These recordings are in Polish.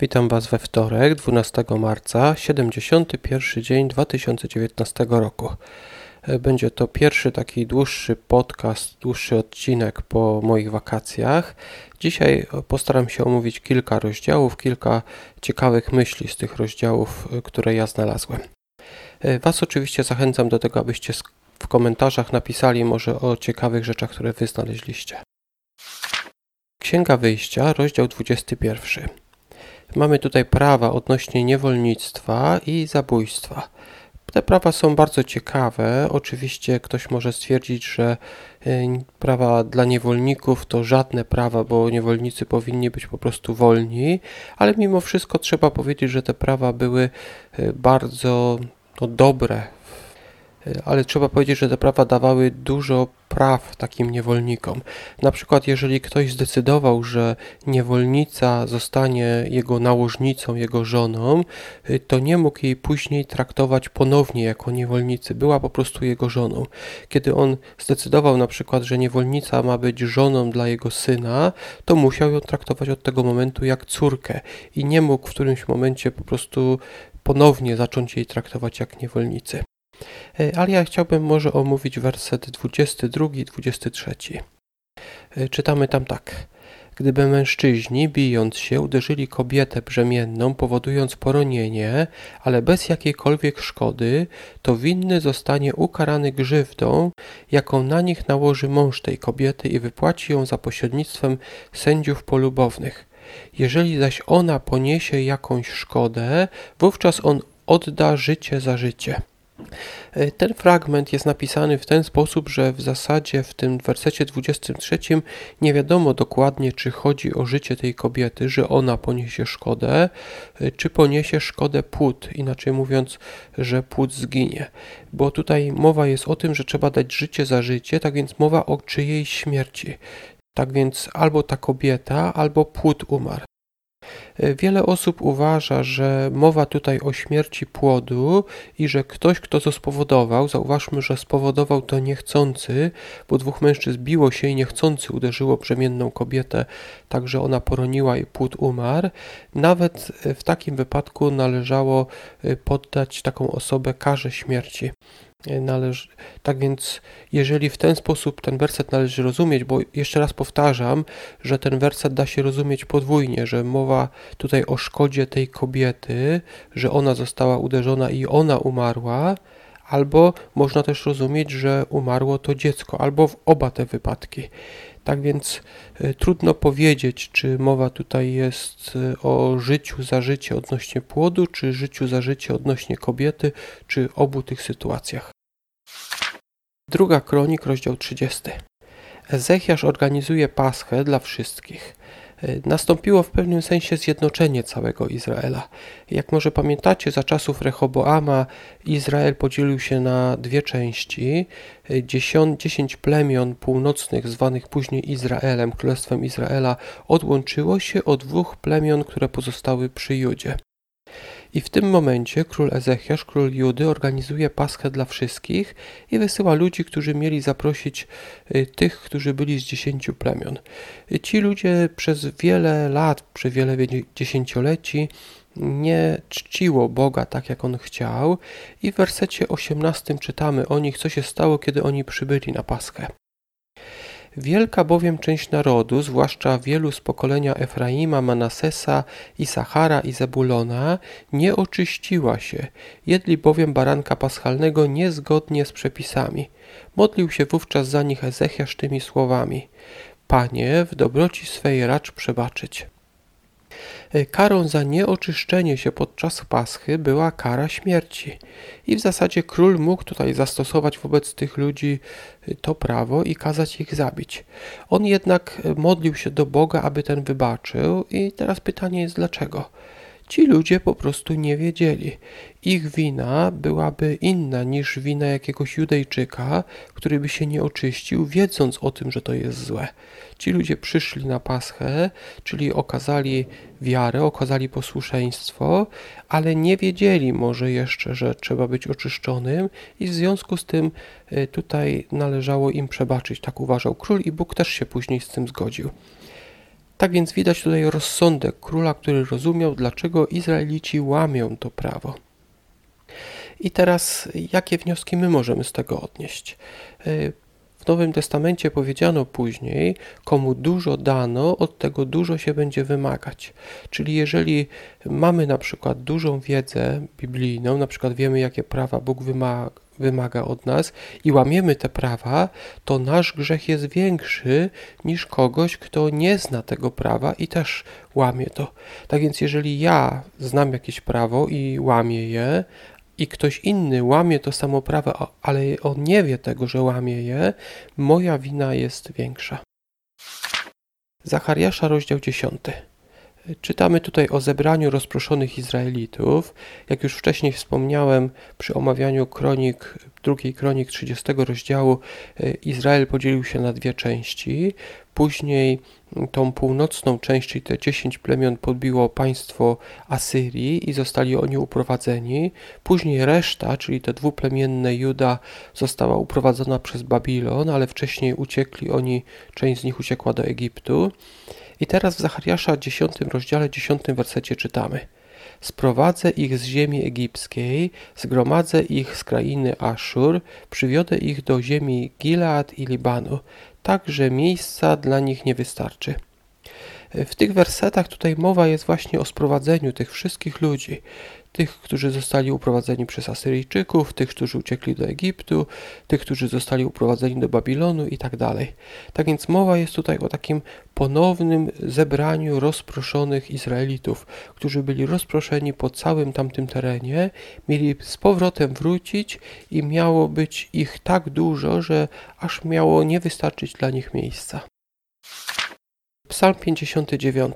Witam Was we wtorek, 12 marca, 71 dzień 2019 roku. E, będzie to pierwszy taki dłuższy podcast, dłuższy odcinek po moich wakacjach. Dzisiaj postaram się omówić kilka rozdziałów, kilka ciekawych myśli z tych rozdziałów, e, które ja znalazłem. E, Was oczywiście zachęcam do tego, abyście w komentarzach napisali może o ciekawych rzeczach, które Wy znaleźliście. Księga Wyjścia, rozdział 21. Mamy tutaj prawa odnośnie niewolnictwa i zabójstwa. Te prawa są bardzo ciekawe. Oczywiście ktoś może stwierdzić, że e, prawa dla niewolników to żadne prawa, bo niewolnicy powinni być po prostu wolni, ale mimo wszystko trzeba powiedzieć, że te prawa były e, bardzo no, dobre ale trzeba powiedzieć, że te prawa dawały dużo praw takim niewolnikom. Na przykład, jeżeli ktoś zdecydował, że niewolnica zostanie jego nałożnicą, jego żoną, y, to nie mógł jej później traktować ponownie jako niewolnicy. Była po prostu jego żoną. Kiedy on zdecydował na przykład, że niewolnica ma być żoną dla jego syna, to musiał ją traktować od tego momentu jak córkę i nie mógł w którymś momencie po prostu ponownie zacząć jej traktować jak niewolnicy. E, ale ja chciałbym może omówić werset 22 i 23. E, czytamy tam tak. Gdyby mężczyźni, bijąc się, uderzyli kobietę brzemienną, powodując poronienie, ale bez jakiejkolwiek szkody, to winny zostanie ukarany grzywdą, jaką na nich nałoży mąż tej kobiety i wypłaci ją za pośrednictwem sędziów polubownych. Jeżeli zaś ona poniesie jakąś szkodę, wówczas on odda życie za życie. E, ten fragment jest napisany w ten sposób, że w zasadzie w tym wersecie 23 nie wiadomo dokładnie, czy chodzi o życie tej kobiety, że ona poniesie szkodę, e, czy poniesie szkodę płód, inaczej mówiąc, że płód zginie. Bo tutaj mowa jest o tym, że trzeba dać życie za życie, tak więc mowa o czyjejś śmierci. Tak więc albo ta kobieta, albo płód umarł. Wiele osób uważa, że mowa tutaj o śmierci płodu i że ktoś, kto to spowodował, zauważmy, że spowodował to niechcący, bo dwóch mężczyzn biło się i niechcący uderzyło brzemienną kobietę, tak że ona poroniła i płód umarł. Nawet w takim wypadku należało poddać taką osobę karze śmierci. Należy, tak więc, jeżeli w ten sposób ten werset należy rozumieć, bo jeszcze raz powtarzam, że ten werset da się rozumieć podwójnie, że mowa tutaj o szkodzie tej kobiety, że ona została uderzona i ona umarła, albo można też rozumieć, że umarło to dziecko, albo w oba te wypadki. Tak więc y, trudno powiedzieć, czy mowa tutaj jest y, o życiu za życie odnośnie płodu, czy życiu za życie odnośnie kobiety, czy obu tych sytuacjach. Druga kronik, rozdział 30. Ezechiasz organizuje paschę dla wszystkich. Y, nastąpiło w pewnym sensie zjednoczenie całego Izraela. Jak może pamiętacie, za czasów Rehoboama Izrael podzielił się na dwie części. Dziesiąt, dziesięć plemion północnych, zwanych później Izraelem, Królestwem Izraela, odłączyło się od dwóch plemion, które pozostały przy Judzie. I w tym momencie król Ezechiasz, król Judy, organizuje paschę dla wszystkich i wysyła ludzi, którzy mieli zaprosić y, tych, którzy byli z dziesięciu plemion. Y, ci ludzie przez wiele lat, przez wiele dziesięcioleci nie czciło Boga tak, jak on chciał, i w wersecie 18 czytamy o nich, co się stało, kiedy oni przybyli na paschę. Wielka bowiem część narodu, zwłaszcza wielu z pokolenia Efraima, Manasesa, Isachara i Zebulona, nie oczyściła się, jedli bowiem baranka paschalnego niezgodnie z przepisami. Modlił się wówczas za nich Ezechiasz tymi słowami: Panie, w dobroci swej racz przebaczyć. E, karą za nieoczyszczenie się podczas Paschy była kara śmierci. I w zasadzie król mógł tutaj zastosować wobec tych ludzi e, to prawo i kazać ich zabić. On jednak modlił się do Boga, aby ten wybaczył, i teraz pytanie jest dlaczego? Ci ludzie po prostu nie wiedzieli. Ich wina byłaby inna niż wina jakiegoś Judejczyka, który by się nie oczyścił, wiedząc o tym, że to jest złe. Ci ludzie przyszli na Paschę, czyli okazali wiarę, okazali posłuszeństwo, ale nie wiedzieli może jeszcze, że trzeba być oczyszczonym i w związku z tym e, tutaj należało im przebaczyć. Tak uważał król i Bóg też się później z tym zgodził. Tak więc widać tutaj rozsądek króla, który rozumiał, dlaczego Izraelici łamią to prawo. I teraz, jakie wnioski my możemy z tego odnieść? Y, w Nowym Testamencie powiedziano później, komu dużo dano, od tego dużo się będzie wymagać. Czyli jeżeli mamy na przykład dużą wiedzę biblijną, na przykład wiemy, jakie prawa Bóg wymaga, wymaga od nas i łamiemy te prawa, to nasz grzech jest większy niż kogoś, kto nie zna tego prawa i też łamie to. Tak więc, jeżeli ja znam jakieś prawo i łamię je, i ktoś inny łamie to samo prawo, ale on nie wie tego, że łamie je, moja wina jest większa. Zachariasza, rozdział 10. Czytamy tutaj o zebraniu rozproszonych Izraelitów. Jak już wcześniej wspomniałem przy omawianiu kronik, drugiej kronik 30 rozdziału, e, Izrael podzielił się na dwie części. Później tą północną część, czyli te dziesięć plemion, podbiło państwo Asyrii i zostali oni uprowadzeni. Później reszta, czyli te dwuplemienne Juda, została uprowadzona przez Babilon, ale wcześniej uciekli oni, część z nich uciekła do Egiptu. I teraz w Zachariasza 10 rozdziale 10 wersecie czytamy Sprowadzę ich z ziemi egipskiej, zgromadzę ich z krainy Aszur, przywiodę ich do ziemi Gilead i Libanu, tak że miejsca dla nich nie wystarczy. W tych wersetach tutaj mowa jest właśnie o sprowadzeniu tych wszystkich ludzi, tych, którzy zostali uprowadzeni przez Asyryjczyków, tych, którzy uciekli do Egiptu, tych, którzy zostali uprowadzeni do Babilonu i tak dalej. Tak więc mowa jest tutaj o takim ponownym zebraniu rozproszonych Izraelitów, którzy byli rozproszeni po całym tamtym terenie, mieli z powrotem wrócić i miało być ich tak dużo, że aż miało nie wystarczyć dla nich miejsca. Psalm 59.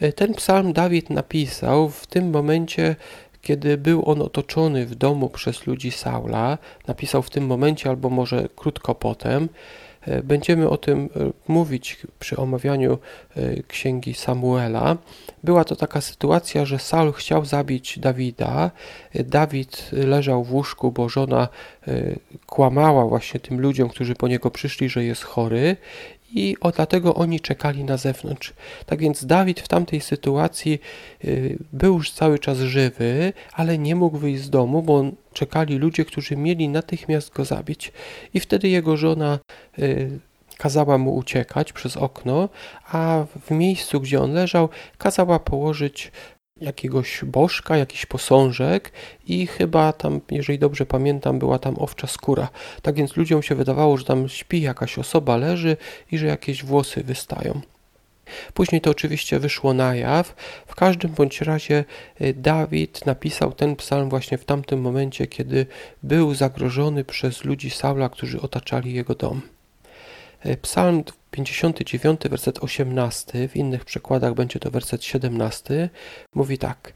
E, ten psalm Dawid napisał w tym momencie, kiedy był on otoczony w domu przez ludzi Saula. Napisał w tym momencie, albo może krótko potem. E, będziemy o tym e, mówić przy omawianiu księgi Samuela. Była to taka sytuacja, że Saul chciał zabić Dawida. Dawid leżał w łóżku, bo żona kłamała właśnie tym ludziom, którzy po niego przyszli, że jest chory i o, dlatego oni czekali na zewnątrz. Tak więc Dawid w tamtej sytuacji y, był już cały czas żywy, ale nie mógł wyjść z domu, bo czekali ludzie, którzy mieli natychmiast go zabić. I wtedy jego żona y, kazała mu uciekać przez okno, a w miejscu, gdzie on leżał, kazała położyć jakiegoś bożka, jakiś posążek i chyba tam, jeżeli dobrze pamiętam, była tam owcza skóra. Tak więc ludziom się wydawało, że tam śpi jakaś osoba, leży i że jakieś włosy wystają. Później to oczywiście wyszło na jaw. W każdym bądź razie y, Dawid napisał ten psalm właśnie w tamtym momencie, kiedy był zagrożony przez ludzi Saula, którzy otaczali jego dom. Y, psalm 59, werset 18, w innych przekładach będzie to werset 17, mówi tak.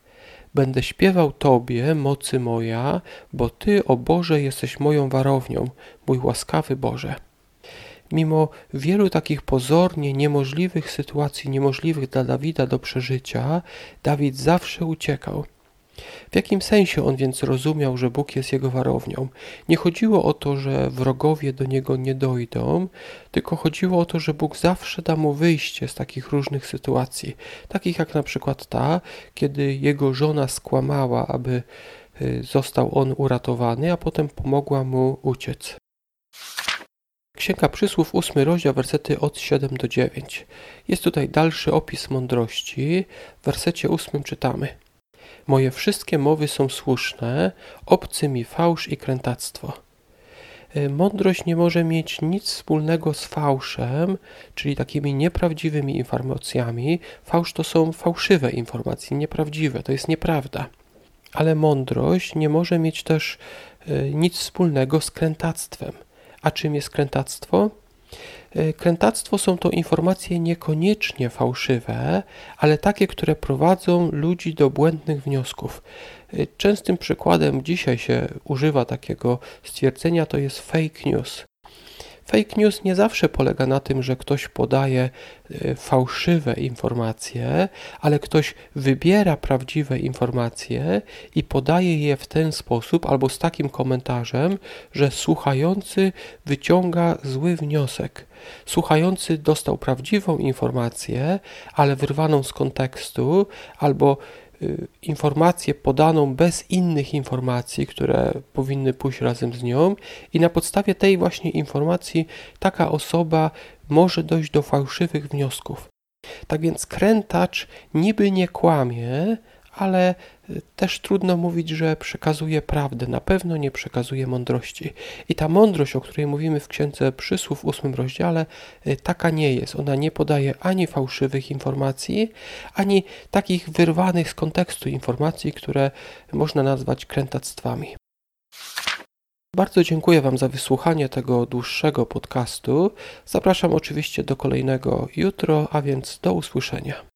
Będę śpiewał Tobie, mocy moja, bo Ty, o Boże, jesteś moją warownią, mój łaskawy Boże. Mimo wielu takich pozornie niemożliwych sytuacji, niemożliwych dla Dawida do przeżycia, Dawid zawsze uciekał. W jakim sensie on więc rozumiał, że Bóg jest jego warownią? Nie chodziło o to, że wrogowie do niego nie dojdą, tylko chodziło o to, że Bóg zawsze da mu wyjście z takich różnych sytuacji, takich jak na przykład ta, kiedy jego żona skłamała, aby y, został on uratowany, a potem pomogła mu uciec. Księga Przysłów, ósmy rozdział, wersety od 7 do 9. Jest tutaj dalszy opis mądrości. W wersecie ósmym czytamy – Moje wszystkie mowy są słuszne, obcy mi fałsz i krętactwo. E, mądrość nie może mieć nic wspólnego z fałszem, czyli takimi nieprawdziwymi informacjami. Fałsz to są fałszywe informacje, nieprawdziwe, to jest nieprawda. Ale mądrość nie może mieć też e, nic wspólnego z krętactwem. A czym jest krętactwo? E, krętactwo są to informacje niekoniecznie fałszywe, ale takie, które prowadzą ludzi do błędnych wniosków. E, częstym przykładem dzisiaj się używa takiego stwierdzenia to jest fake news. Fake news nie zawsze polega na tym, że ktoś podaje e, fałszywe informacje, ale ktoś wybiera prawdziwe informacje i podaje je w ten sposób albo z takim komentarzem, że słuchający wyciąga zły wniosek. Słuchający dostał prawdziwą informację, ale wyrwaną z kontekstu albo informację podaną bez innych informacji, które powinny pójść razem z nią, i na podstawie tej właśnie informacji taka osoba może dojść do fałszywych wniosków. Tak więc krętacz niby nie kłamie, ale y, też trudno mówić, że przekazuje prawdę, na pewno nie przekazuje mądrości. I ta mądrość, o której mówimy w Księdze Przysłów w ósmym rozdziale, y, taka nie jest. Ona nie podaje ani fałszywych informacji, ani takich wyrwanych z kontekstu informacji, które można nazwać krętactwami. Bardzo dziękuję Wam za wysłuchanie tego dłuższego podcastu. Zapraszam oczywiście do kolejnego jutro, a więc do usłyszenia.